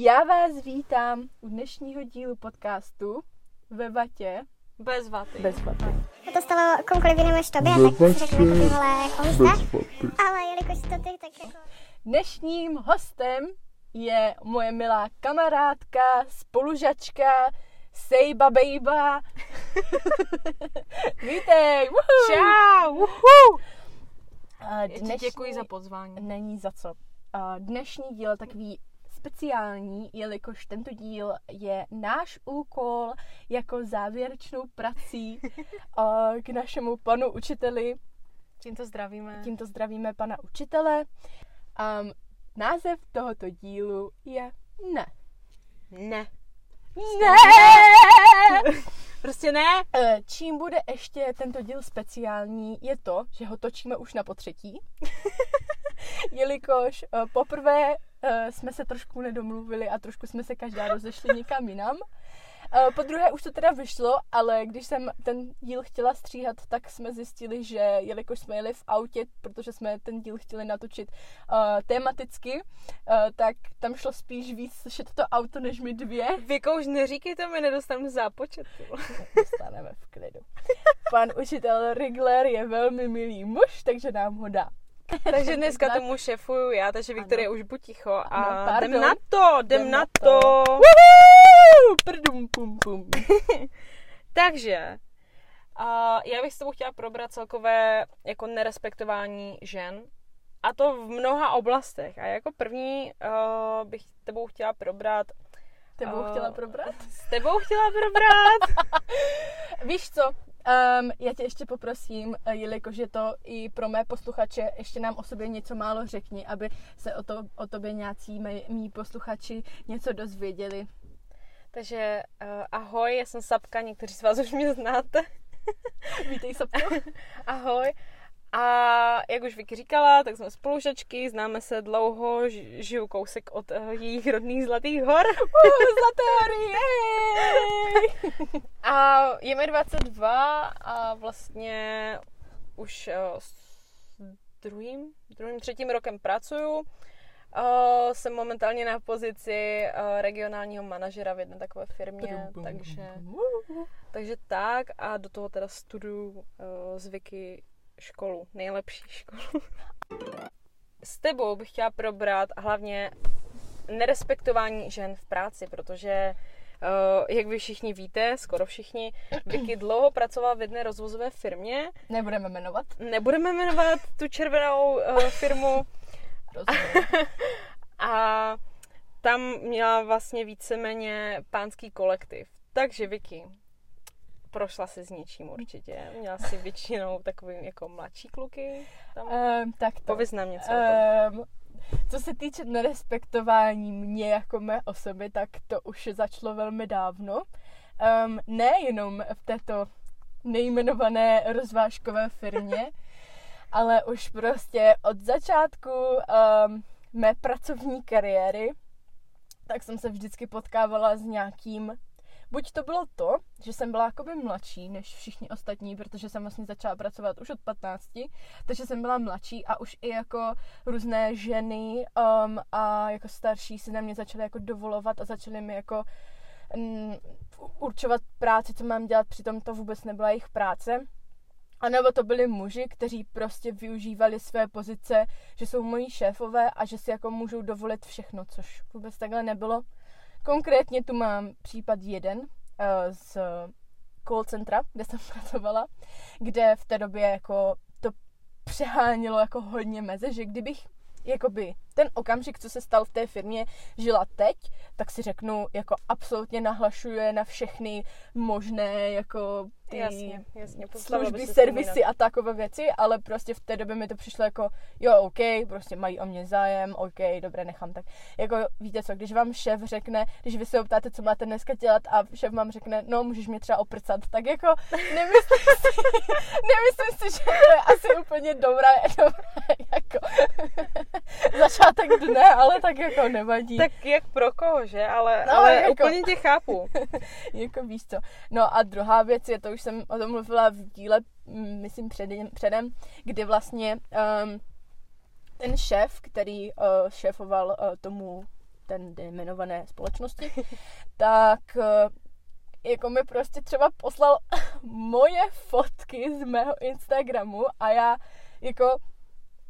Já vás vítám u dnešního dílu podcastu ve vatě. Bez vaty. Bez vaty. by to stalo komukoliv jinému než tobě, tak si ty vole jako. Ale jelikož to ty, tak jako... Dnešním hostem je moje milá kamarádka, spolužačka, Sejba Bejba. Vítej! Woohoo! Čau! Uhu. A Já ti děkuji za pozvání. Není za co. A Dnešní díl je takový speciální, jelikož tento díl je náš úkol jako závěrečnou prací a, k našemu panu učiteli. Tímto zdravíme. Tímto zdravíme pana učitele. Um, název tohoto dílu je Ne. Ne. Ne! Prostě ne. Eh, Čím bude ještě tento díl speciální, je to, že ho točíme už na potřetí. Jelikož eh, poprvé eh, jsme se trošku nedomluvili a trošku jsme se každá rozešli někam jinam. Eh, Po druhé už to teda vyšlo, ale když jsem ten díl chtěla stříhat, tak jsme zjistili, že jelikož jsme jeli v autě, protože jsme ten díl chtěli natočit uh, tematicky, uh, tak tam šlo spíš víc slyšet to auto, než my dvě. Věko už neříkejte, mi nedostanu zápočet. Dostaneme v klidu. Pan učitel Rigler je velmi milý muž, takže nám ho dá. Takže dneska tomu šefuju já, takže Viktorie už buď ticho a pardon. jdem na to, jdem na to. Woohoo! Prdum, pum, pum. Takže a já bych s tebou chtěla probrat celkové jako nerespektování žen. A to v mnoha oblastech. A jako první uh, bych tebou chtěla probrat Tebou Eh, chtěla probrat? S tebou chtěla probrat. Víš co, um, já tě ještě poprosím, eh, jelikož je to i pro mé posluchače, ještě nám o sobě něco málo řekni, aby se o, to, o tobě nějací mý, mý posluchači něco dozvěděli. Takže uh, ahoj, já jsem Sapka, někteří z vás už mě znáte. Vítej, Sapko. Ahoj. A jak už Vicky říkala, tak jsme spolužačky, známe se dlouho, žiju kousek od uh, jejich rodných Zlatých hor. Uh, Zlaté hory, jej! A je mi 22 a vlastně už uh, s druhým, druhým, třetím rokem pracuju. Uh, jsem momentálně na pozici uh, regionálního manažera v jedné takové firmě, takže, takže tak a do toho teda studuju uh, z Vicky školu, nejlepší školu. S tebou bych chtěla probrat hlavně nerespektování žen v práci, protože Uh, jak vy všichni víte, skoro všichni, Vicky dlouho pracovala v jedné rozvozové firmě. Nebudeme jmenovat. Nebudeme jmenovat tu červenou uh, firmu. A tam měla vlastně víceméně pánský kolektiv. Takže Vicky, prošla si s něčím určitě. Měla si většinou takový jako mladší kluky. Tam. Um, tak to. Pověz nám něco o tom. Um, co se týče nerespektování mě jako mé osoby, tak to už začalo velmi dávno. Um, nejenom v této nejmenované rozvážkové firmě, ale už prostě od začátku um, mé pracovní kariéry, tak jsem se vždycky potkávala s nějakým Buď to bylo to, že jsem byla jakoby mladší než všichni ostatní, protože jsem vlastně začala pracovat už od 15, takže jsem byla mladší a už i jako různé ženy um, a jako starší si na mě začaly jako dovolovat a začaly mi jako mm, určovat práci, co mám dělat, přitom to vůbec nebyla jejich práce. A nebo to byli muži, kteří prostě využívali své pozice, že jsou moji šéfové a že si jako můžou dovolit všechno, což vůbec takhle nebylo. Konkrétně tu mám případ jeden uh, z call centra, kde jsem pracovala, kde v té době jako to přehánělo jako hodně meze, že kdybych jakoby ten okamžik, co se stal v té firmě, žila teď, tak si řeknu, jako absolutně nahlašuje na všechny možné jako ty Jasně, jasně. služby, se servisy vzpomínat. a takové věci, ale prostě v té době mi to přišlo jako, jo, OK, prostě mají o mě zájem, OK, dobré, nechám tak. Jako, víte co, když vám šéf řekne, když vy se optáte, co máte dneska dělat a šéf vám řekne, no, můžeš mě třeba oprcat, tak jako nemyslím si, nemyslím si, že to je asi úplně dobré, dobré jako začátek dne, ale tak jako nevadí. Tak jak pro koho, že? Ale, No, ale jako- úplně tě chápu. jako víš co. No a druhá věc je, to už jsem o tom mluvila v díle, mm, myslím předem, předem kdy vlastně um, ten šéf, který uh, šéfoval uh, tomu ten jmenované společnosti, tak eh, jako mi prostě třeba poslal moje fotky z mého Instagramu a já jako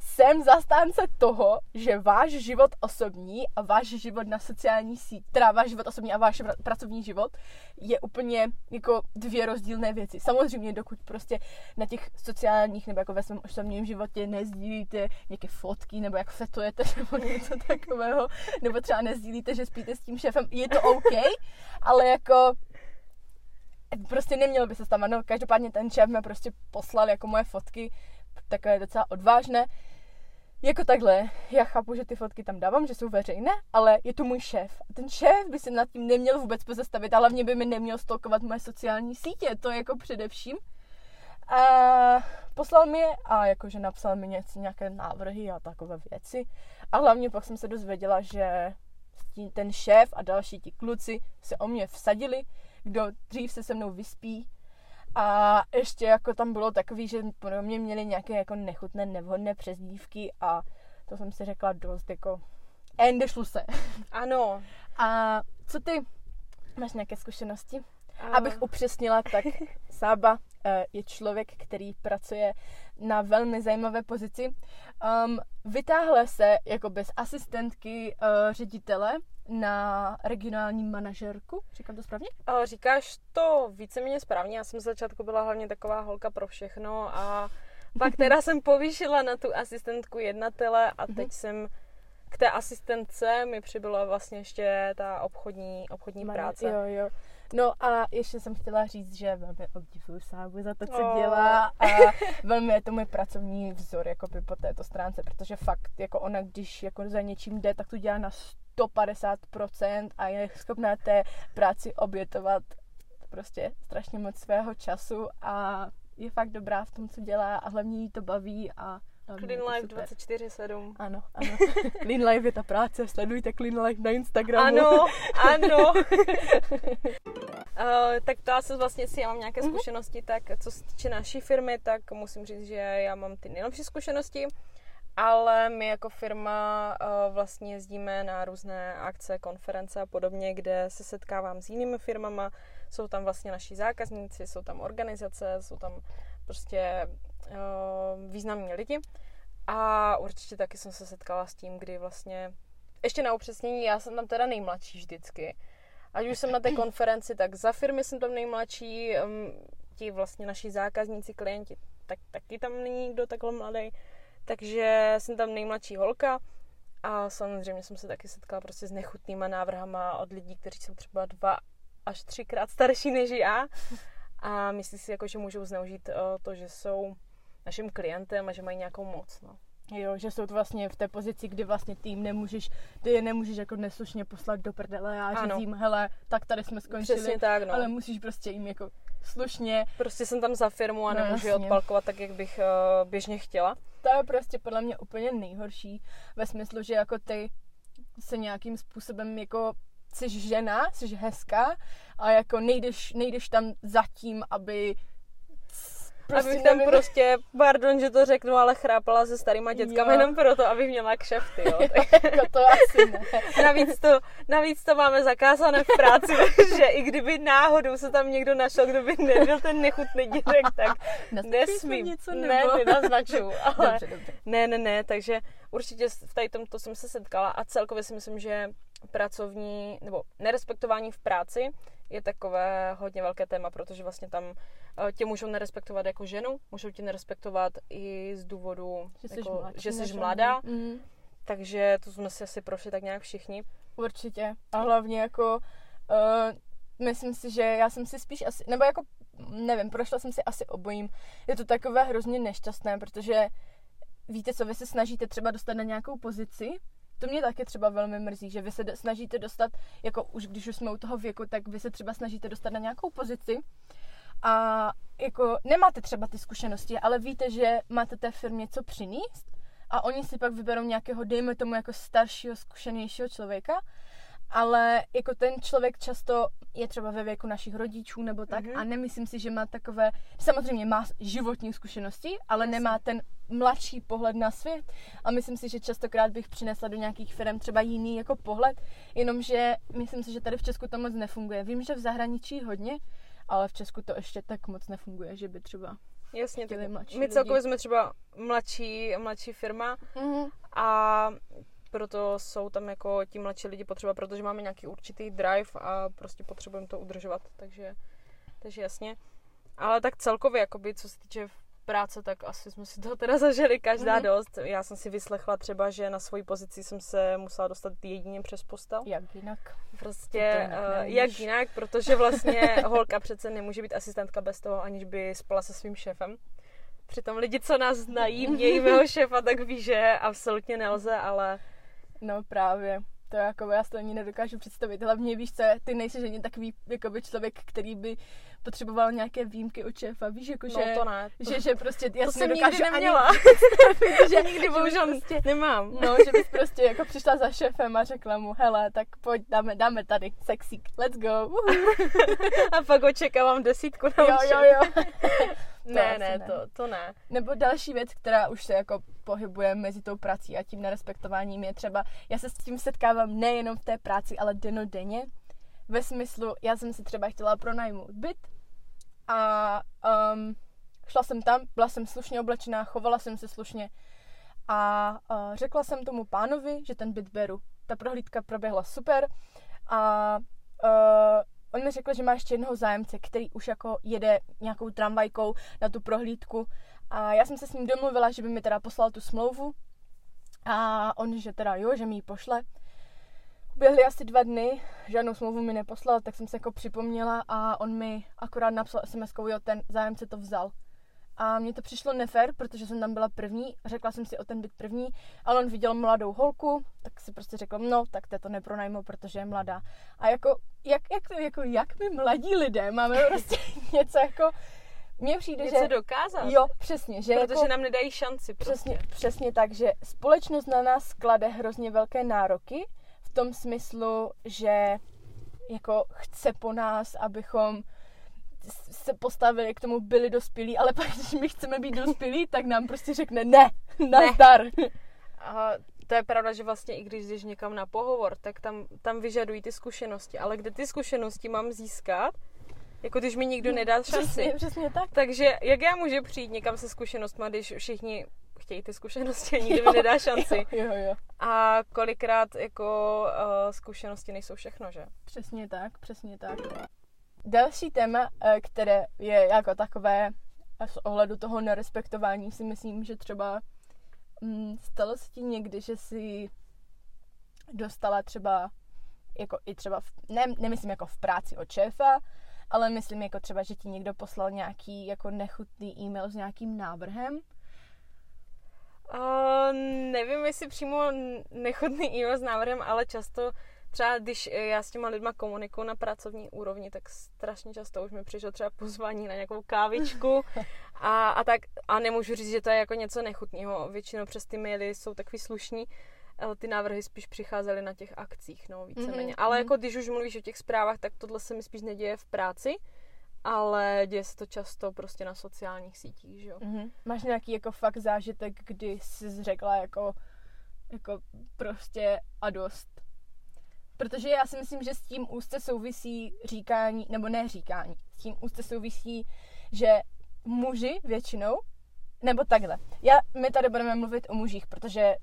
jsem zastánce toho, že váš život osobní a váš život na sociální síť, teda váš život osobní a váš pracovní život je úplně jako dvě rozdílné věci. Samozřejmě, dokud prostě na těch sociálních nebo jako ve svém osobním životě nezdílíte nějaké fotky nebo jak fetujete nebo něco takového, nebo třeba nezdílíte, že spíte s tím šéfem, je to OK, ale jako prostě nemělo by se tam, no každopádně ten šéf mi prostě poslal jako moje fotky, takové docela odvážné, jako takhle, já chápu, že ty fotky tam dávám, že jsou veřejné, ale je to můj šéf. A ten šéf by se nad tím neměl vůbec pozastavit, ale mě by mi neměl stolkovat moje sociální sítě, to jako především. A poslal mi je a jakože napsal mi něco, nějaké návrhy a takové věci. A hlavně pak jsem se dozvěděla, že ten šéf a další ti kluci se o mě vsadili, kdo dřív se se mnou vyspí, a ještě jako tam bylo takový, že pro mě měli nějaké jako nechutné, nevhodné přezdívky a to jsem si řekla dost jako ende se. Ano. A co ty? Máš nějaké zkušenosti? A... Abych upřesnila, tak Sába eh, je člověk, který pracuje na velmi zajímavé pozici. Um, vytáhle se jako bez asistentky uh, ředitele na regionální manažerku. Říkám to správně? A říkáš to víceméně správně. Já jsem z začátku byla hlavně taková holka pro všechno a pak teda jsem povýšila na tu asistentku jednatele a mhm. teď jsem k té asistentce mi přibyla vlastně ještě ta obchodní, obchodní Man, práce. Jo, jo. No a ještě jsem chtěla říct, že velmi obdivuju Sábu za to, co oh. dělá a velmi je to můj pracovní vzor jakoby po této stránce, protože fakt jako ona, když jako za něčím jde, tak to dělá na 150% a je schopná té práci obětovat prostě strašně moc svého času a je fakt dobrá v tom, co dělá a hlavně jí to baví a Clean Life 24-7. Ano, ano. Clean Life je ta práce, sledujte Clean Life na Instagramu. Ano, ano. uh, tak to asi vlastně si já mám nějaké mhm. zkušenosti, tak co se týče naší firmy, tak musím říct, že já mám ty nejlepší zkušenosti ale my jako firma uh, vlastně jezdíme na různé akce, konference a podobně, kde se setkávám s jinými firmama. Jsou tam vlastně naši zákazníci, jsou tam organizace, jsou tam prostě významní lidi. A určitě taky jsem se setkala s tím, kdy vlastně, ještě na upřesnění, já jsem tam teda nejmladší vždycky. Ať už jsem na té konferenci, tak za firmy jsem tam nejmladší, um, ti vlastně naši zákazníci, klienti, tak taky tam není nikdo takhle mladý. Takže jsem tam nejmladší holka a samozřejmě jsem se taky setkala prostě s nechutnýma návrhama od lidí, kteří jsou třeba dva až třikrát starší než já a myslí si, jako, že můžou zneužít uh, to, že jsou naším klientem a že mají nějakou moc. No. Jo, že jsou to vlastně v té pozici, kdy vlastně tým nemůžeš, ty je nemůžeš jako neslušně poslat do prdele a říct jim, hele, tak tady jsme skončili, Přesně tak, no. ale musíš prostě jim jako slušně. Prostě jsem tam za firmu a no, nemůžu jasně. odpalkovat tak, jak bych uh, běžně chtěla. To je prostě podle mě úplně nejhorší ve smyslu, že jako ty se nějakým způsobem jako jsi žena, jsi hezká a jako nejdeš, nejdeš tam zatím, aby Prostě abych tam prostě, pardon, že to řeknu, ale chrápala se starýma dětkami jo. jenom proto, abych měla kšefty, jo. jako to asi ne. navíc, to, navíc to máme zakázané v práci, že i kdyby náhodou se tam někdo našel, kdo by nebyl ten nechutný dětek, tak nesmím. Něco nebo? Ne, nenaznaču, ale dobře, dobře. ne, ne, ne, takže určitě v tady tomto jsem se setkala a celkově si myslím, že pracovní, nebo nerespektování v práci je takové hodně velké téma, protože vlastně tam tě můžou nerespektovat jako ženu, můžou tě nerespektovat i z důvodu, že jsi, jako, mladší, že jsi mladá. Mm. Takže to jsme si asi prošli tak nějak všichni. Určitě. A hlavně jako uh, myslím si, že já jsem si spíš asi, nebo jako nevím, prošla jsem si asi obojím. Je to takové hrozně nešťastné, protože víte co, vy se snažíte třeba dostat na nějakou pozici to mě taky třeba velmi mrzí, že vy se snažíte dostat, jako už když už jsme u toho věku, tak vy se třeba snažíte dostat na nějakou pozici a jako nemáte třeba ty zkušenosti, ale víte, že máte té firmě co přinést a oni si pak vyberou nějakého, dejme tomu, jako staršího, zkušenějšího člověka ale jako ten člověk často je třeba ve věku našich rodičů nebo tak Mhm. a nemyslím si, že má takové, samozřejmě má životní zkušenosti, ale nemá ten mladší pohled na svět a myslím si, že častokrát bych přinesla do nějakých firm třeba jiný jako pohled, jenomže myslím si, že tady v Česku to moc nefunguje. Vím, že v zahraničí hodně, ale v Česku to ještě tak moc nefunguje, že by třeba Jasně, tak mladší my lidi. celkově jsme třeba mladší, mladší firma mm-hmm. a proto jsou tam jako ti mladší lidi potřeba, protože máme nějaký určitý drive a prostě potřebujeme to udržovat, takže, takže jasně. Ale tak celkově, jakoby, co se týče práce, tak asi jsme si toho teda zažili každá Mhm. dost. Já jsem si vyslechla třeba, že na svoji pozici jsem se musela dostat jedině přes postel. Jak jinak? Prostě To jinak uh, jak jinak, protože vlastně holka přece nemůže být asistentka bez toho, aniž by spala se svým šéfem. Přitom lidi, co nás znají, mějí mého šéfa, tak ví, že absolutně nelze, ale No právě. To jako já si to ani nedokážu představit. Hlavně víš co, ty nejsi ani takový jakoby člověk, který by potřeboval nějaké výjimky od šéfa. Víš, jako, no že, to ne. že, že prostě já to si jsem nedokážu nikdy ani neměla. představit, že, nikdy bohužel prostě, nemám. No, že bys prostě jako přišla za šéfem a řekla mu, hele, tak pojď, dáme, dáme tady sexík, let's go. A pak očekávám desítku na Jo, účet. jo, jo. Ne, ne, ne. to, to ne. Nebo další věc, která už se jako pohybuje mezi tou prací a tím nerespektováním je třeba, já se s tím setkávám nejenom v té práci, ale denodenně. Ve smyslu, já jsem si třeba chtěla pronajmout byt a um, šla jsem tam, byla jsem slušně oblečená, chovala jsem se slušně a uh, řekla jsem tomu pánovi, že ten byt beru. Ta prohlídka proběhla super a uh, on mi řekl, že má ještě jednoho zájemce, který už jako jede nějakou tramvajkou na tu prohlídku a já jsem se s ním domluvila, že by mi teda poslal tu smlouvu a on, že teda jo, že mi ji pošle. Běhly asi dva dny, žádnou smlouvu mi neposlal, tak jsem se jako připomněla a on mi akorát napsal sms jo, ten zájemce to vzal. A mně to přišlo nefér, protože jsem tam byla první, řekla jsem si o ten byt první, ale on viděl mladou holku, tak si prostě řekl, no, tak to to nepronajmu, protože je mladá. A jako, jak, jak, jako, jak my mladí lidé máme prostě něco jako, mně přijde, Něco že... dokázat. Jo, přesně, že Protože jako, nám nedají šanci prostě. přesně, přesně tak, že společnost na nás klade hrozně velké nároky v tom smyslu, že jako chce po nás, abychom se postavili k tomu, byli dospělí, ale pak, když my chceme být dospělí, tak nám prostě řekne ne, nazdar. A to je pravda, že vlastně i když jdeš někam na pohovor, tak tam, tam vyžadují ty zkušenosti. Ale kde ty zkušenosti mám získat? Jako když mi nikdo nedá šanci. Přesně, přesně tak. Takže jak já můžu přijít někam se zkušenostmi, když všichni chtějí ty zkušenosti a nikdo mi nedá šanci. Jo, jo, jo. A kolikrát jako uh, zkušenosti nejsou všechno, že? Přesně tak, přesně tak. Další téma, eh, které je jako takové z ohledu toho nerespektování si myslím, že třeba mm, stalo se ti někdy, že si dostala třeba jako i třeba, v, ne, nemyslím jako v práci od šéfa, ale myslím jako třeba, že ti někdo poslal nějaký jako nechutný e-mail s nějakým návrhem. Uh, nevím, jestli přímo n- nechodný e-mail s návrhem, ale často třeba když eh, já s těma lidma komunikuju na pracovní úrovni, tak strašně často už mi přišlo třeba pozvání na nějakou kávičku a, a tak a nemůžu říct, že to je jako něco nechutného. Většinou přes ty maily jsou takový slušní, ale ty návrhy spíš přicházely na těch akcích, no víceméně. Mhm, Ale mhm. jako když už mluvíš o těch zprávách, tak tohle se mi spíš neděje v práci, ale děje se to často prostě na sociálních sítích, že jo. Mhm. Máš nějaký jako fakt zážitek, kdy jsi řekla jako, jako prostě a dost? Protože já si myslím, že s tím úzce souvisí říkání, nebo ne říkání, s tím úzce souvisí, že muži většinou, nebo takhle, já, my tady budeme mluvit o mužích, protože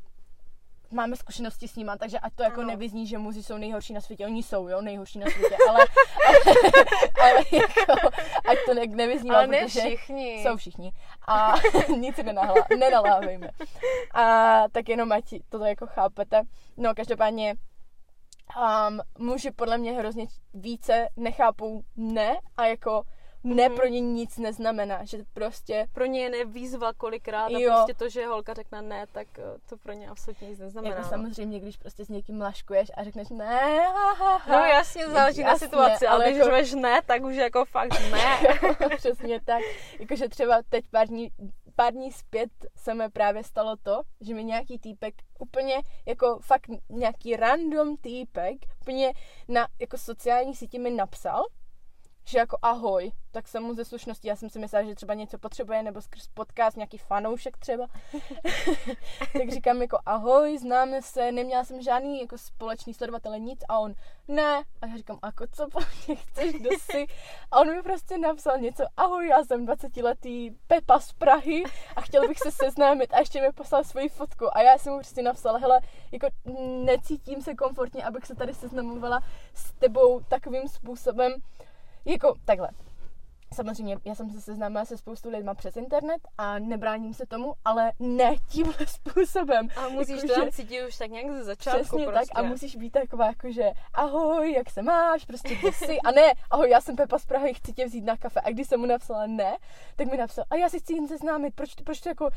máme zkušenosti s nima, takže ať to jako Ano. nevyzní, že muži jsou nejhorší na světě, oni jsou, jo, nejhorší na světě, ale, ale, ale jako, ať to ne, nevyznívá, Ale ne protože všichni. jsou všichni a nic nenahla, nenalávejme. A tak jenom ať toto jako chápete. No, každopádně um, muži podle mě hrozně více nechápou ne a jako ne Mhm. pro ně nic neznamená, že prostě pro ně je nevýzva kolikrát a Jo. prostě to, že holka řekne ne, tak eh, to pro ně absolutně nic neznamená. jako no. samozřejmě, když prostě s někým laškuješ a řekneš ne, ha, ha, ha. No jasně, záleží na situaci, ale ale když jako- řveš ne, tak už jako fakt ne. Přesně tak. Jakože třeba teď pár dní, pár dní zpět se mi právě stalo to, že mi nějaký týpek úplně jako fakt nějaký random týpek úplně na jako sociální síti mi napsal, že jako ahoj, tak jsem mu ze slušnosti, já jsem si myslela, že třeba něco potřebuje, nebo skrz podcast, nějaký fanoušek třeba. tak říkám jako ahoj, známe se, neměla jsem žádný jako společný sledovatele, nic a on ne. A já říkám, jako co po mně chceš, kdo jsi? A on mi prostě napsal něco, ahoj, já jsem 20 letý Pepa z Prahy a chtěl bych se seznámit a ještě mi poslal svoji fotku a já jsem mu prostě napsala, hele, jako necítím se komfortně, abych se tady seznamovala s tebou takovým způsobem, jako takhle. Samozřejmě, já jsem se seznámila se spoustu lidma přes internet a nebráním se tomu, ale ne tímhle způsobem. A musíš jako, to tam cítit už tak nějak ze začátku Přesně prostě. tak a musíš být taková jako, že ahoj, jak se máš, prostě kde jsi a ne, ahoj, já jsem Pepa z Prahy, chci tě vzít na kafe a když jsem mu napsala ne, tak mi napsal, a já si chci jen seznámit, proč, proč to jako,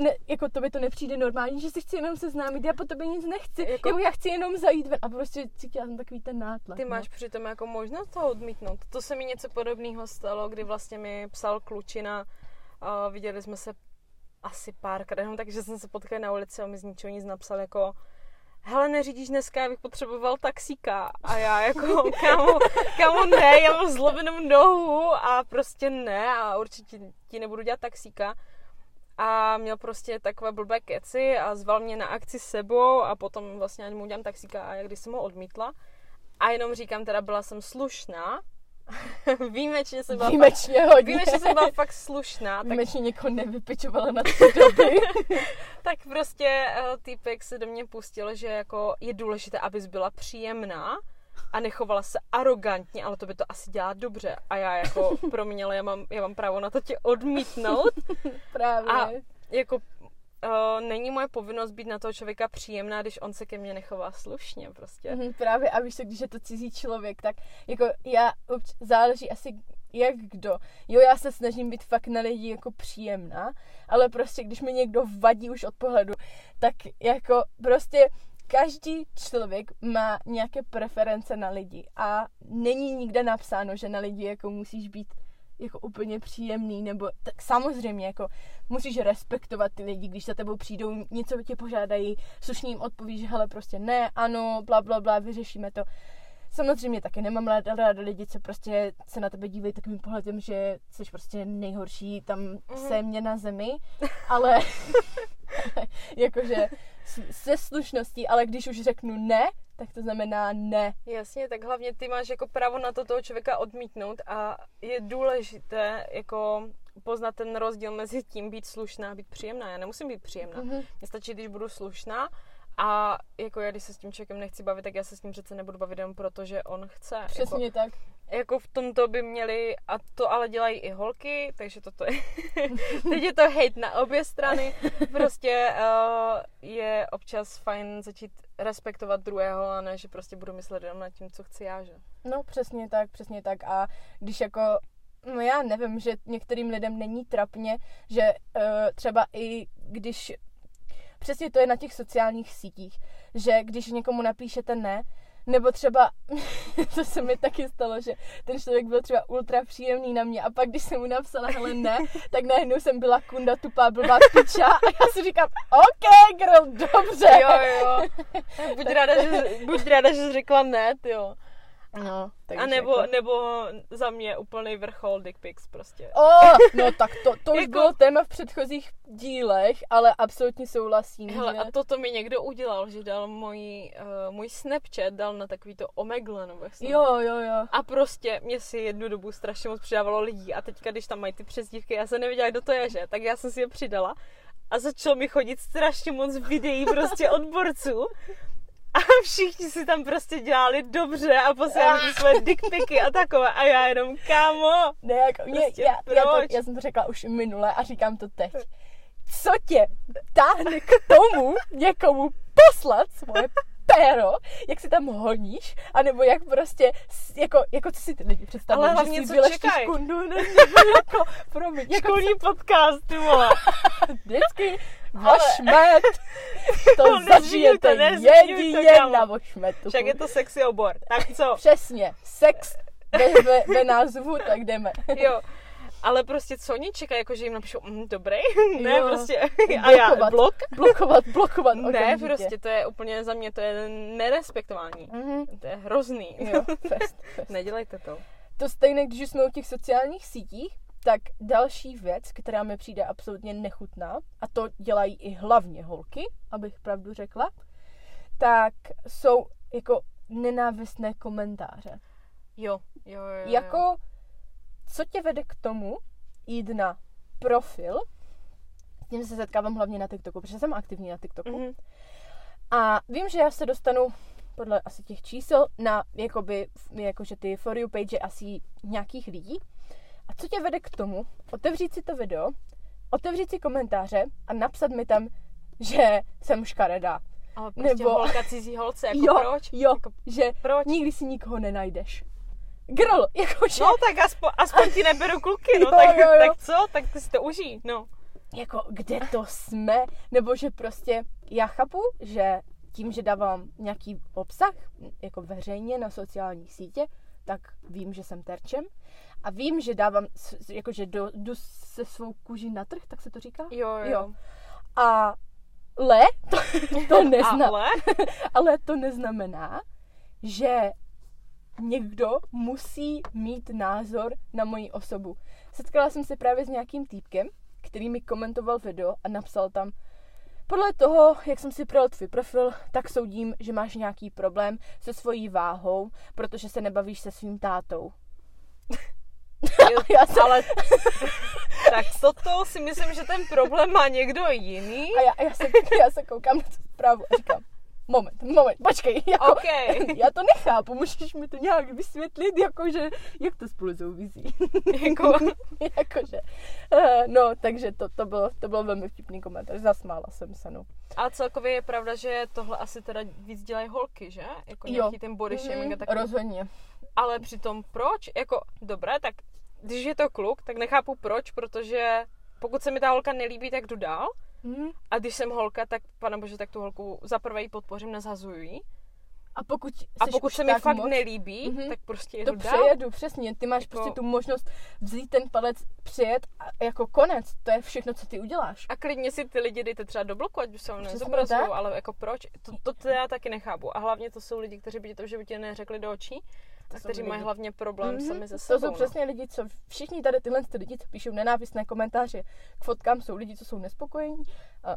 ne, jako tobě to nepřijde normální, že si chci jenom seznámit, já po tobě nic nechci, Jako- jako, já chci jenom zajít ven a prostě cítila jsem takový ten nátlak. Ty no. máš přitom jako možnost to odmítnout. To se mi něco podobného stalo, kdy vlastně mi psal klučina a viděli jsme se asi párkrát, jenom takže jsme se potkali na ulici a mi z ničeho nic napsal jako hele, neřídíš dneska, já bych potřeboval taxíka. A já jako, kámo, kámo ne, já mám zlomenou nohu a prostě ne a určitě ti nebudu dělat taxíka. A měl prostě takové blbé keci a zval mě na akci s sebou a potom vlastně ani mu udělám taxíka a já když jsem ho odmítla, a jenom říkám, teda byla jsem slušná, výjimečně jsem byla Výjimečně fakt, hodně. výjimečně jsem byla fakt slušná, tak Výjimečně někoho nevypičovala na tři doby. tak prostě uh, týpek se do mě pustil, že jako je důležité, abys byla příjemná a nechovala se arrogantně, ale to by to asi dělá dobře. A já jako, promiň, ale já mám, já mám právo na to tě odmítnout. Právě. A jako uh, není moje povinnost být na toho člověka příjemná, když on se ke mně nechová slušně prostě. Mhm, právě a víš co, když je to cizí člověk, tak jako já, záleží asi jak kdo. Jo, já se snažím být fakt na lidi jako příjemná, ale prostě když mi někdo vadí už od pohledu, tak jako prostě každý člověk má nějaké preference na lidi a není nikde napsáno, že na lidi jako musíš být jako úplně příjemný, nebo tak samozřejmě jako musíš respektovat ty lidi, když za tebou přijdou, něco tě požádají, slušně jim odpovíš, hele prostě ne, ano, bla, bla, bla, vyřešíme to. Samozřejmě taky nemám ráda, ráda lidi, co prostě se na tebe dívají takovým pohledem, že jsi prostě nejhorší tam mm-hmm. se mě na zemi, ale jakože se slušností, ale když už řeknu ne, tak to znamená ne. Jasně, tak hlavně ty máš jako právo na to toho člověka odmítnout a je důležité jako poznat ten rozdíl mezi tím být slušná a být příjemná. Já nemusím být příjemná. Mhm. Mně stačí, když budu slušná a jako já, když se s tím člověkem nechci bavit, tak já se s ním přece nebudu bavit jenom proto, že on chce. Přesně Jako, tak. jako v tomto by měli, a to ale dělají i holky, takže toto je, teď je to hate na obě strany. Prostě uh, je občas fajn začít respektovat druhého a ne, že prostě budu myslet jenom nad tím, co chci já, že? No přesně tak, přesně tak a když jako No já nevím, že některým lidem není trapně, že uh, třeba i když přesně to je na těch sociálních sítích, že když někomu napíšete ne, nebo třeba, to se mi taky stalo, že ten člověk byl třeba ultra příjemný na mě a pak, když jsem mu napsala, hele ne, tak najednou jsem byla kunda tupá blbá piča a já si říkám, OK, girl, dobře. Jo, jo. Buď ráda, že, buď ráda, že jsi řekla ne, jo. No, takže A nebo, jako... nebo za mě úplný vrchol dick pics prostě. O, no tak to, to už Jako- bylo téma v předchozích dílech, ale absolutně souhlasím. Hele, že... a toto mi někdo udělal, že dal můj, uh, můj Snapchat, dal na takový to Omegle, nebo jak Jo, jo, jo. A prostě mě si jednu dobu strašně moc přidávalo lidí a teďka, když tam mají ty přezdívky, já jsem nevěděla, kdo to je, že? Tak já jsem si je přidala a začalo mi chodit strašně moc videí prostě odborců a všichni si tam prostě dělali dobře a posílali ty svoje dickpiky a takové a já jenom, kámo, Ne, jako, mě, Prostě já, já, to, proč? já jsem to řekla už minule a říkám to teď. Co tě táhne k tomu někomu poslat svoje péro, jak si tam honíš, anebo jak prostě, jako, jako co si ty lidi představují, Ale hlavně, že si co vyleštíš čekaj? kundu, ne, nebo jako, promiň, jako školní podcast, ty vole. vždycky vošmet, to nezmiňuj zažijete jedině na vošmetu. Však je to sexy obor, tak co? Přesně, sex ve, ve, ve názvu, tak jdeme. Jo. Ale prostě co oni čekají, jako že jim napíšou, mm, dobrý, ne, Jo. prostě, a já, Blokovat. blok? Blokovat, blokovat Ne, okamžitě. prostě to je úplně za mě, to je nerespektování. Mhm. To je hrozný. Jo, fest, fest. Nedělejte to. To stejné, když jsme u těch sociálních sítích, tak další věc, která mi přijde absolutně nechutná, a to dělají i hlavně holky, abych pravdu řekla, tak jsou jako nenávistné komentáře. Jo, jo, jo. jo. Jako, co tě vede k tomu jít na profil, s tím se setkávám hlavně na TikToku, protože jsem aktivní na TikToku, Mhm. a vím, že já se dostanu podle asi těch čísel na jakoby, jakože ty for you page asi nějakých lidí. A co tě vede k tomu, otevřít si to video, otevřít si komentáře a napsat mi tam, že jsem škaredá. Ale prostě Nebo- holka cizí holce, jako jo, proč? jo, Jako, že proč? nikdy si nikoho nenajdeš. Girl, jakože, No tak aspoň, aspoň ti neberu kluky, no Jo, tak, jo, jo. tak co? Tak si to užij, no. jako kde to jsme, nebo že prostě já chápu, že tím, že dávám nějaký obsah jako veřejně na sociální sítě, tak vím, že jsem terčem a vím, že dávám, jakože do, jdu se svou kůží na trh, tak se to říká? Jo, jo. Jo. A le, to, to neznamená, Ale, ale to neznamená, že někdo musí mít názor na moji osobu. Setkala jsem se právě s nějakým týpkem, který mi komentoval video a napsal tam, podle toho, jak jsem si projel tvůj profil, tak soudím, že máš nějaký problém se svojí váhou, protože se nebavíš se svým tátou. já jsem, ale tak toto si myslím, že ten problém má někdo jiný. a já, já, se, já se koukám na tu zprávu a říkám, moment, moment, počkej, jako, OK. já to nechápu, můžeš mi to nějak vysvětlit, jakože, jak to spolu souvisí. Jako, jakože, eh, no, takže to, to, bylo, to bylo velmi vtipný komentář, zasmála jsem se, no. a celkově je pravda, že tohle asi teda víc dělají holky, že? Jako Jo. nějaký ten body shaming a Mhm, tak. Rozhodně. Ale přitom proč? Jako, dobré, tak když je to kluk, tak nechápu proč, protože pokud se mi ta holka nelíbí, tak jdu dál. Mhm. A když jsem holka, tak pane bože, tak tu holku za prvé ji podpořím, nezhazuju ji. A pokud, A pokud se mi fakt moc, nelíbí, Mhm. tak prostě to jedu dál. přejedu, přesně. Ty máš Jako- prostě tu možnost vzít ten palec, přijet a jako konec. To je všechno, co ty uděláš. A klidně si ty lidi dejte třeba do bloku, ať už se nezobrazují, ale jako proč? To, to, to, já taky nechápu. A hlavně to jsou lidi, kteří by ti to v životě neřekli do očí, a jsou kteří mají hlavně problém Mhm. sami se To sebou. jsou no. přesně lidi, co všichni tady tyhle ty lidi, co píšou nenávistné komentáře k fotkám, jsou lidi, co jsou nespokojení a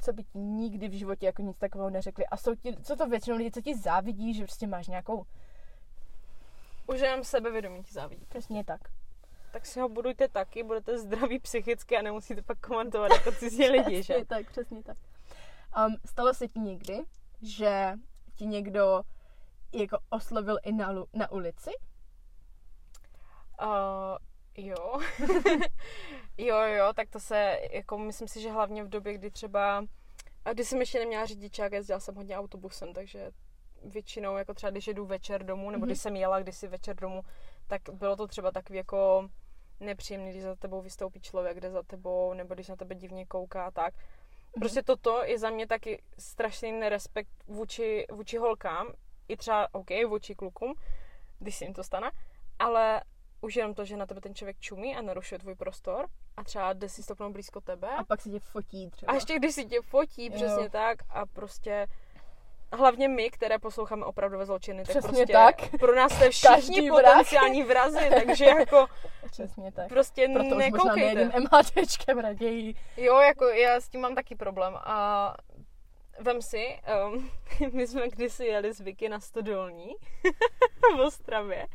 co by ti nikdy v životě jako nic takového neřekli. A jsou, ti, co to většinou lidi, co ti závidí, že prostě máš nějakou, Už jenom sebevědomí ti závidí. přesně tak. Tak si ho budujte taky, budete zdraví psychicky a nemusíte pak komentovat jako cizí lidi, že? Přesně tak, přesně tak. Um, stalo se ti někdy, že ti někdo jako oslovil i na, na ulici? Uh, jo. jo, jo, tak to se, jako myslím si, že hlavně v době, kdy třeba, a když jsem ještě neměla řidičák, jezdila jsem hodně autobusem, takže většinou, jako třeba když jedu večer domů, nebo když jsem jela kdysi večer domů, tak bylo to třeba takový jako nepříjemný, když za tebou vystoupí člověk, jde za tebou, nebo když na tebe divně kouká a tak. Prostě toto je za mě taky strašný nerespekt vůči, vůči holkám, i třeba, OK, vůči klukům, když se jim to stane, ale už jenom to, že na tebe ten člověk čumí a narušuje tvůj prostor a třeba jde si stopnout blízko tebe A pak se tě fotí třeba. a ještě když si tě fotí, Jo. přesně tak a prostě hlavně my, které posloucháme opravdové zločiny, tak Přesně prostě tak. pro nás jste všichni Každý vrah. potenciální vrazy, takže jako Přesně tak. prostě Proto už možná nekoukejte. nejedím MHDčkem raději. Jo, jako já s tím mám taky problém a vem si, um, my jsme kdysi jeli z Vicky na Stodolní v Ostravě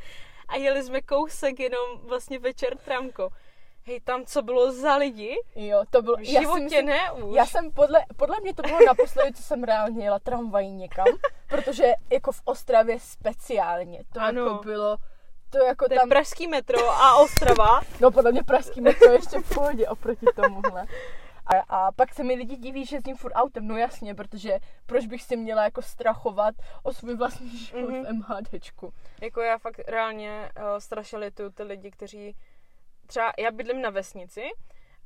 a jeli jsme kousek jenom vlastně večer tramko. Hej, tam co bylo za lidi? Jo, to bylo... V životě ne už. Já jsem podle, podle mě to bylo naposledy, co jsem reálně jela tramvají někam, protože jako v Ostravě speciálně, to Ano. jako bylo, to jako to je tam, pražský metro a Ostrava. no podle mě pražský metro je ještě v pohodě oproti tomuhle. A, a pak se mi lidi diví, že jezdím furt autem, no jasně, protože proč bych si měla jako strachovat o svůj vlastní život Mhm. v MHDčku. Jako já fakt reálně uh, strašně lituju ty lidi, kteří třeba, já bydlím na vesnici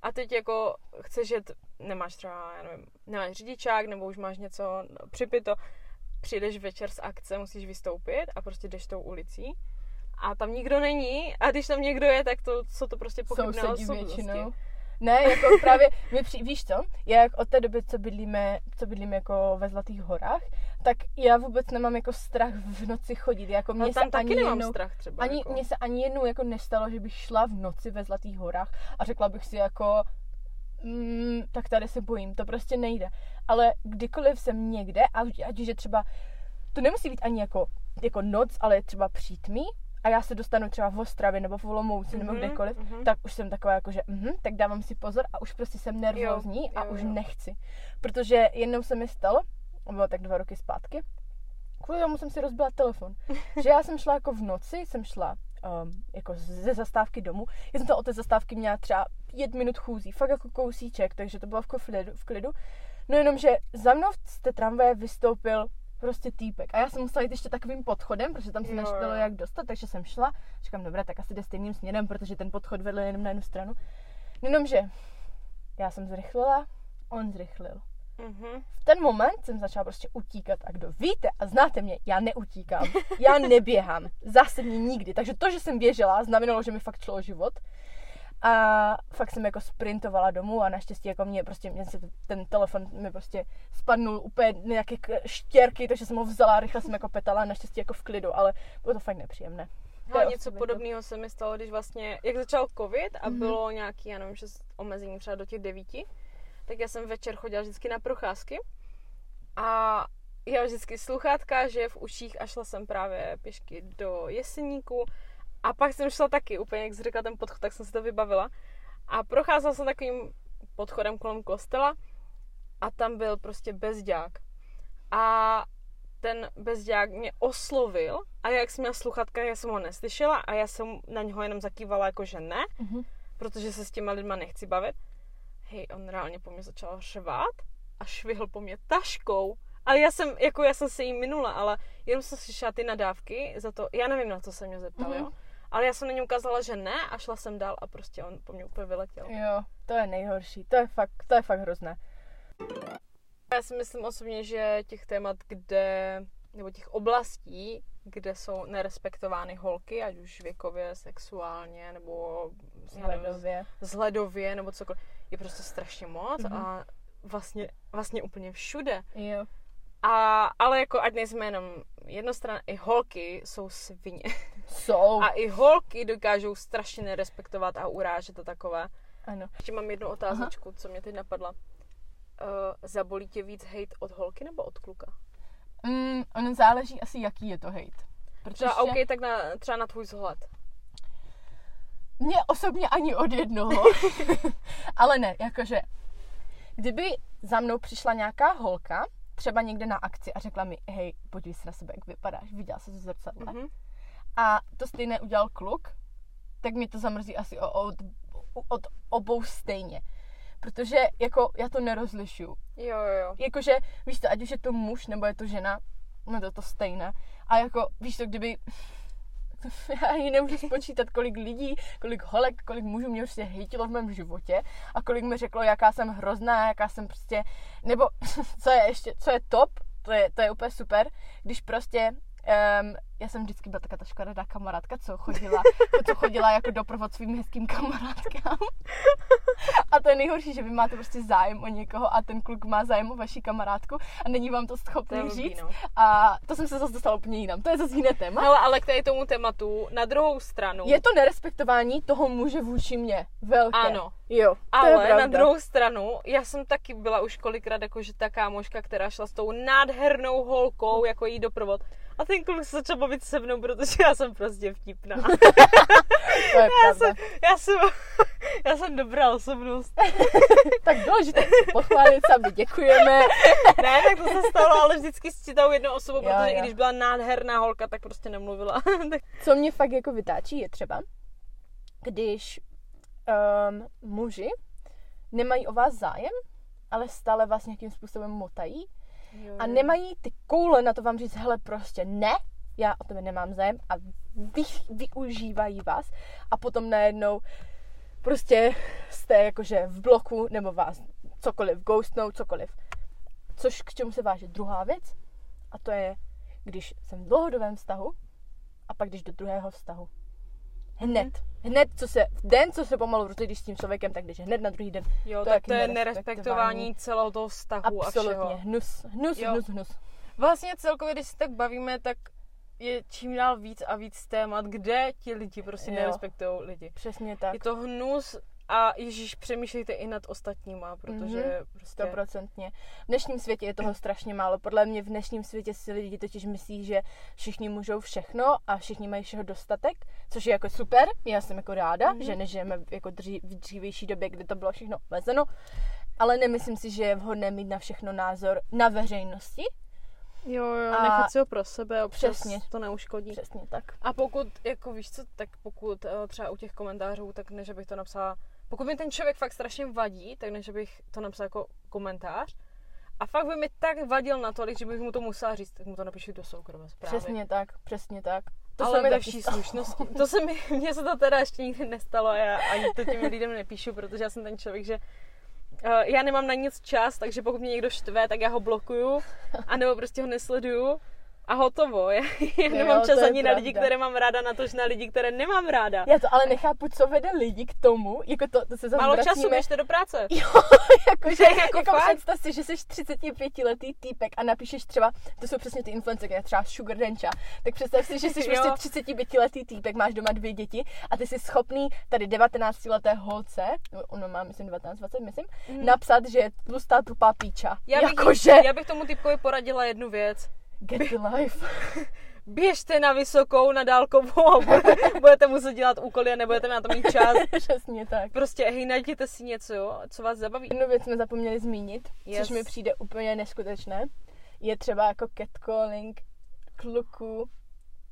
a teď jako chceš jet, nemáš třeba, já nevím, nemáš řidičák nebo už máš něco připito, přijdeš večer z akce, musíš vystoupit a prostě jdeš tou ulicí a tam nikdo není a když tam někdo je, tak to jsou to prostě pochybné osobnosti. většinou. Ne, jako právě, my při, víš co, já jak od té doby, co bydlíme, co bydlíme jako ve Zlatých horách, tak já vůbec nemám jako strach v noci chodit, jako mě No se tam taky ani nemám jednou, strach třeba. ani, jako. mně se ani jednou jako nestalo, že bych šla v noci ve Zlatých horách a řekla bych si jako, mm, tak tady se bojím, to prostě nejde. Ale kdykoliv jsem někde, ať, ať už je třeba, to nemusí být ani jako, jako noc, ale třeba přítmí, a já se dostanu třeba v Ostravě nebo v Olomouci nebo Mhm, kdekoliv, mhm. tak už jsem taková jako, že mhm, tak dávám si pozor a už prostě jsem nervózní Jo, a jo, už jo. nechci. Protože jednou se mi stalo, bylo tak dva roky zpátky, kvůli tomu jsem si rozbila telefon. že já jsem šla jako v noci, jsem šla um, jako ze zastávky domů. Já jsem to od té zastávky měla třeba pět minut chůzí, fakt jako kousíček, takže to bylo v klidu. V klidu. No jenom, že za mnou z té tramvaje vystoupil prostě týpek. A já jsem musela jít ještě takovým podchodem, protože tam se nešlo jak dostat, takže jsem šla. Říkám, dobré, tak asi jde stejným směrem, protože ten podchod vedl jenom na jednu stranu. No Jenom, že já jsem zrychlila, on zrychlil. Mhm. V ten moment jsem začala prostě utíkat a kdo víte a znáte mě, já neutíkám, já neběhám, zásadně nikdy. Takže to, že jsem běžela, znamenalo, že mi fakt šlo o život. A fakt jsem jako sprintovala domů a naštěstí jako mě prostě, mě se ten telefon mi prostě spadnul úplně nějaké štěrky, takže jsem ho vzala a rychle jsem jako petala a naštěstí jako v klidu, ale bylo to fakt nepříjemné. Je Ale něco podobného se mi stalo, když vlastně, jak začal covid a Mhm. bylo nějaký, já nevím, že omezení třeba do těch devíti, tak já jsem večer chodila vždycky na procházky a já vždycky sluchátka, že v uších a šla jsem právě pěšky do Jeseníku a pak jsem šla taky, úplně jak jsi řekla ten podchod, tak jsem si to vybavila a procházela jsem takovým podchodem kolem kostela a tam byl prostě bezďák. A ten bezďák mě oslovil a jak jsem měla sluchatka, já jsem ho neslyšela a já jsem na něho jenom zakývala jako, že ne, Mhm. protože se s těma lidma nechci bavit. Hej, on reálně po mě začal řvát a švihl po mě taškou. A já jsem, jako já jsem se jí minula, ale jenom jsem slyšela ty nadávky za to, já nevím, na co se mě zeptal, Mhm. jo. Ale já jsem na něm ukázala, že ne a šla jsem dál a prostě on po mě úplně vyletěl. Jo, to je nejhorší, to je fakt, to je fakt hrozné. Já si myslím osobně, že těch témat, kde, nebo těch oblastí, kde jsou nerespektovány holky, ať už věkově, sexuálně, nebo já nevím, Hledově. vzhledově, nebo cokoliv, je prostě strašně moc Mhm. a vlastně, vlastně úplně všude. Jo. A, ale jako ať nejsme jenom jednostranné, i holky jsou svině. Jsou. A i holky dokážou strašně nerespektovat a urážet a takové. Ano. Ještě mám jednu otázečku, co mě teď napadla. Uh, zabolí tě víc hate od holky nebo od kluka? Mm, ono záleží asi, jaký je to hate. Protože Třeba, OK, tak na, třeba na tvůj vzhled. mě osobně ani od jednoho. Ale ne, jakože, kdyby za mnou přišla nějaká holka, třeba někde na akci a řekla mi, hej, podívej se na sebe, jak vypadáš, viděla se v zrcadle. Mhm. A to stejné udělal kluk, tak mi to zamrzí asi o- od, od obou stejně. Protože jako já to nerozlišuju. Jo, jo, jo. jakože, víš to, ať už je to muž, nebo je to žena, no to je to stejné. A jako, víš to, kdyby, já ani nemůžu spočítat, kolik lidí, kolik holek, kolik mužů mě prostě hejtilo v mém životě a kolik mi řeklo, jaká jsem hrozná, jaká jsem prostě, nebo co je ještě, co je top, to je, to je úplně super, když prostě Um, já jsem vždycky byla taková ta škaredá kamarádka, co chodila, co chodila jako doprovod svým hezkým kamarádkám. A to je nejhorší, že vy máte prostě zájem o někoho a ten kluk má zájem o vaši kamarádku a není vám to To schopný blbý, říct. no. A to jsem se zase dostala úplně jinam. To je zase jiné téma. Hele, ale k tady tomu tématu, na druhou stranu, Je to nerespektování toho muže vůči mě. Velké. Ano. Jo, to ale na druhou stranu, já jsem taky byla už kolikrát jako, že ta kámoška, která šla s tou nádhernou holkou, jako jí doprovod. A ten kluk se začal bavit se mnou, protože já jsem prostě vtipná. To je já, pravda. jsem, já, jsem, já jsem dobrá osobnost. Tak důležité pochválit sami, děkujeme. Ne, tak to se stalo, ale vždycky s čitou jednou osobou, Jo, protože jo. i když byla nádherná holka, tak prostě nemluvila. Co mě fakt jako vytáčí je třeba, když um, muži nemají o vás zájem, ale stále vás nějakým způsobem motají a nemají ty koule na to vám říct, hele prostě ne, já o tebe nemám zájem a vy, využívají vás a potom najednou prostě jste jakože v bloku nebo vás cokoliv ghostnou, cokoliv. Což k čemu se váže druhá věc a to je, když jsem v dlouhodobém vztahu a pak jdeš do druhého vztahu. Hned. Hned, co se, v den, co se pomalu rozjdeš s tím člověkem, tak jdeš hned na druhý den. Jo, To tak to je nerespektování. celého toho vztahu a Absolutně. všeho. Hnus, hnus, Jo. hnus, hnus. Vlastně celkově, když se tak bavíme, tak je čím dál víc a víc témat, kde ti lidi prostě nerespektují lidi. Přesně tak. Je to hnus a Ježíš, přemýšlejte i nad ostatníma, protože Mhm. prostě... Stoprocentně. V dnešním světě je toho strašně málo. Podle mě v dnešním světě si lidi totiž myslí, že všichni můžou všechno a všichni mají všeho dostatek, což je jako super. Já jsem jako ráda, Mhm. že nežijeme v jako dří, v dřívější době, kdy to bylo všechno omezeno. Ale nemyslím si, že je vhodné mít na všechno názor na veřejnosti. Jo, jo, A- nechat si ho pro sebe, občas Přesně. to neuškodí. Přesně tak. A pokud, jako víš co, tak pokud eh, třeba u těch komentářů, tak ne, že bych to napsala, pokud mi ten člověk fakt strašně vadí, tak ne, že bych to napsala jako komentář. A fakt by mi tak vadil natolik, že bych mu to musela říct, tak mu to napíšu do soukromé zprávy. Přesně tak, přesně tak. To se ale mi ve vší slušnosti. To se mi, mně se to teda ještě nikdy nestalo a já ani to těm lidem nepíšu, protože já jsem ten člověk, že já nemám na nic čas, takže pokud mě někdo štve, tak já ho blokuju, anebo prostě ho nesleduju a hotovo. Já, já nemám to čas ani na lidi, pravda. které mám ráda, na to, že na lidi, které nemám ráda. Já to ale nechápu, co vede lidi k tomu, jako to, to se zase Málo času, běžte do práce. Jo, jakože, Jako jako, jako představ si, že jsi 35 letý týpek a napíšeš třeba, to jsou přesně ty influencery, třeba Sugar Dencha, tak představ si, že jsi Jo. prostě 35 letý týpek, máš doma dvě děti a ty jsi schopný tady 19 leté holce, no, ono má myslím 19, 20, myslím, napsat, že je tlustá tupá píča. Mm. Já bych, Jakože, já bych tomu typkovi poradila jednu věc. Get the life. Běžte na vysokou, na dálkovou a budete, muset dělat úkoly a nebudete na to mít čas. Přesně tak. Prostě hej, najděte si něco, co vás zabaví. Jednu věc jsme zapomněli zmínit, yes. Což mi přijde úplně neskutečné, je třeba jako catcalling kluku,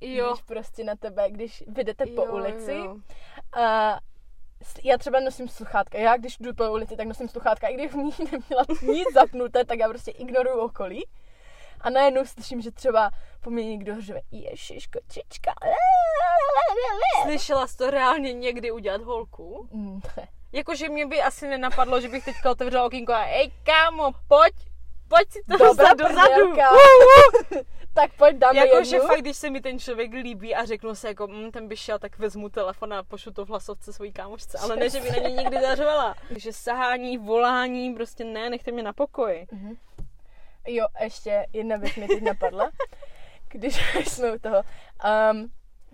Jo. když prostě na tebe, když vydete po Jo, ulici jo. a já třeba nosím sluchátka. Já když jdu po ulici, tak nosím sluchátka. I když v ní neměla nic zapnuté, tak já prostě ignoruju okolí. A najednou slyším, že třeba po mě někdo řve, ježiš, kočička. Slyšela jsi to reálně někdy udělat holku? Mm, Ne. Jakože mě by asi nenapadlo, že bych teďka otevřela okýnko a ej kámo, pojď, pojď si to Dobrá dostat dozadu. tak pojď dáme Jakože fakt, když se mi ten člověk líbí a řeknu si jako, mm, ten by šel, tak vezmu telefon a pošlu to v hlasovce svojí kámošce. Ale ne, že by na ní nikdy zařvala. Takže sahání, volání, prostě ne, nechte mě na pokoji. Jo, ještě jedna věc mi teď napadla, když jsme u toho. Um,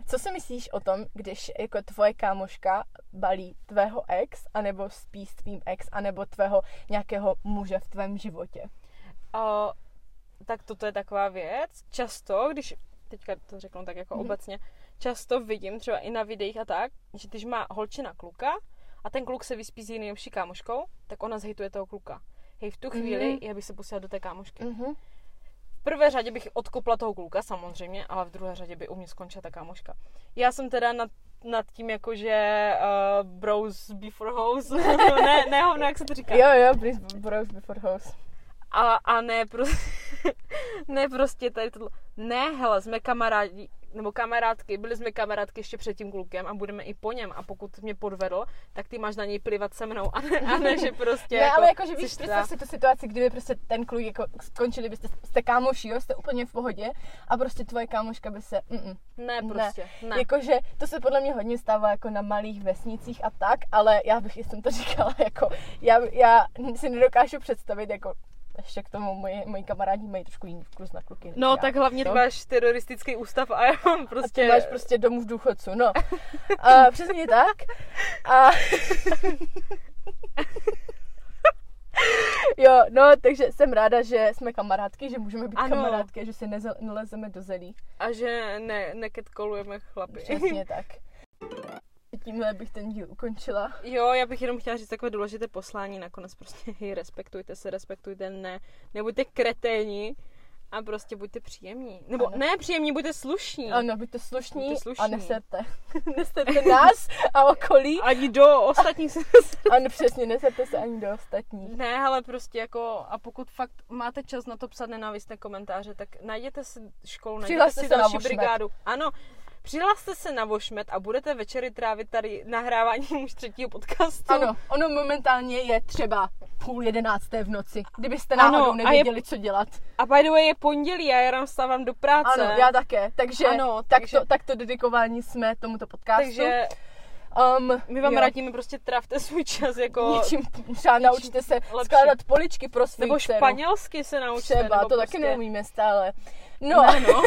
co si myslíš o tom, když jako tvoje kámoška balí tvého ex, anebo spí s tvým ex, anebo tvého nějakého muže v tvém životě? A, tak toto je taková věc. Často, když, teďka to řeknu tak jako Mhm. obecně, často vidím třeba i na videích a tak, že když má holčina kluka a ten kluk se vyspí s jinou nejlepší kámoškou, tak ona zhejtuje toho kluka. Hej, v tu chvíli Mhm. já bych se pustila do té kámošky. Mhm. V prvé řadě bych odkopla toho kluka, samozřejmě, ale v druhé řadě by u mě skončila ta kámoška. Já jsem teda nad, nad tím jakože uh, bros before house, ne, ne hovno, jak se to říká. Jo, jo, bros before house. A, a ne, prostě, ne prostě tady tohle. Ne, hele, jsme kamarádi, nebo kamarádky, byli jsme kamarádky ještě před tím klukem a budeme i po něm. A pokud mě podvedl, tak ty máš na něj plivat se mnou. A ne, a ne že prostě Ne, jako, ale jakože víš, představ si tu situaci, kdyby prostě ten kluk jako skončili byste, jste kámoši, jo, jste úplně v pohodě a prostě tvoje kámoška by se, mm, Ne, prostě, ne. ne. Jakože to se podle mě hodně stává jako na malých vesnicích a tak, ale já bych, jsem to říkala, jako já, já si nedokážu představit, jako ještě k tomu moji, moji kamarádi mají trošku jiný vkus na kluky. No, já. tak hlavně ty No. máš teroristický ústav a já mám A ty prostě... máš prostě domů v důchodců, no. A přesně tak. A... jo, no, takže jsem ráda, že jsme kamarádky, že můžeme být Ano. kamarádky, že se neze- nelezeme do zelí. A že ne, neketkolujeme chlapy. Přesně tak. Tímhle bych ten díl ukončila. Jo, já bych jenom chtěla říct takové důležité poslání nakonec prostě hej, respektujte se, respektujte, ne, nebuďte kreténi a prostě buďte příjemní. Nebo Ano. ne příjemní, buďte slušní. Ano, buďte slušní, Buďte slušní. a neserte. neserte nás a okolí. Ani do ostatních se Ano, přesně, neserte se ani do ostatních. Ne, ale prostě jako, a pokud fakt máte čas na to psat nenávistné komentáře, tak najděte si školu, najděte Přihlaste si na další brigádu. Ano, Přihlaste se na Vošmet a budete večery trávit tady nahráváním už třetího podcastu. Ano, ono momentálně je třeba půl jedenácté v noci, kdybyste náhodou Ano, a je- nevěděli, co dělat. A by the way je pondělí a já ráno vstávám do práce. Ano, já také. Takže Ano, tak, takže- to, tak to dedikování jsme tomuto podcastu. Takže um, my vám jo, radíme prostě trávte svůj čas jako... Něčím, třeba naučte se lepší. skládat poličky pro svou Nebo španělsky se naučte. Třeba, to taky prostě, neumíme stále. No, Ne, no.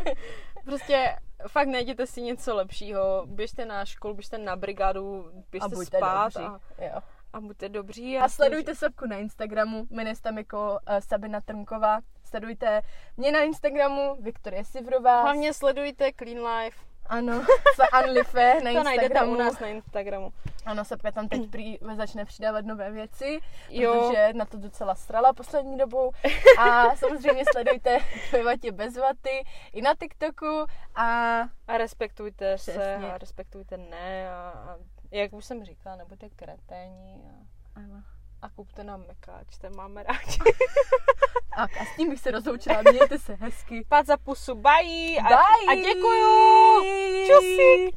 prostě fakt najděte si něco lepšího. Běžte na školu, běžte na brigádu, a běžte buďte spát dobří. a, Jo. a buďte dobří. A sledujte Sobku na Instagramu, jmenuji se tam jako uh, Sabina Trnková. Sledujte mě na Instagramu, Viktorie Sivrová. Hlavně sledujte Clean Life. Ano, za Unlife na To najdete Instagramu. u nás na Instagramu. Ano, Sebka tam teď prý začne přidávat nové věci, Jo. protože na to docela strala poslední dobou. A samozřejmě sledujte ve vatě bez vaty i na TikToku a A respektujte se Přesně. a respektujte ne. A, a jak už jsem říkala, nebuďte kreténi a, ano. A kupte nám mekáč, ten máme rádi. A, a s tím bych se rozloučila, mějte se hezky. Pát za pusu, bye! A, Bye! a děkuju! Čusy!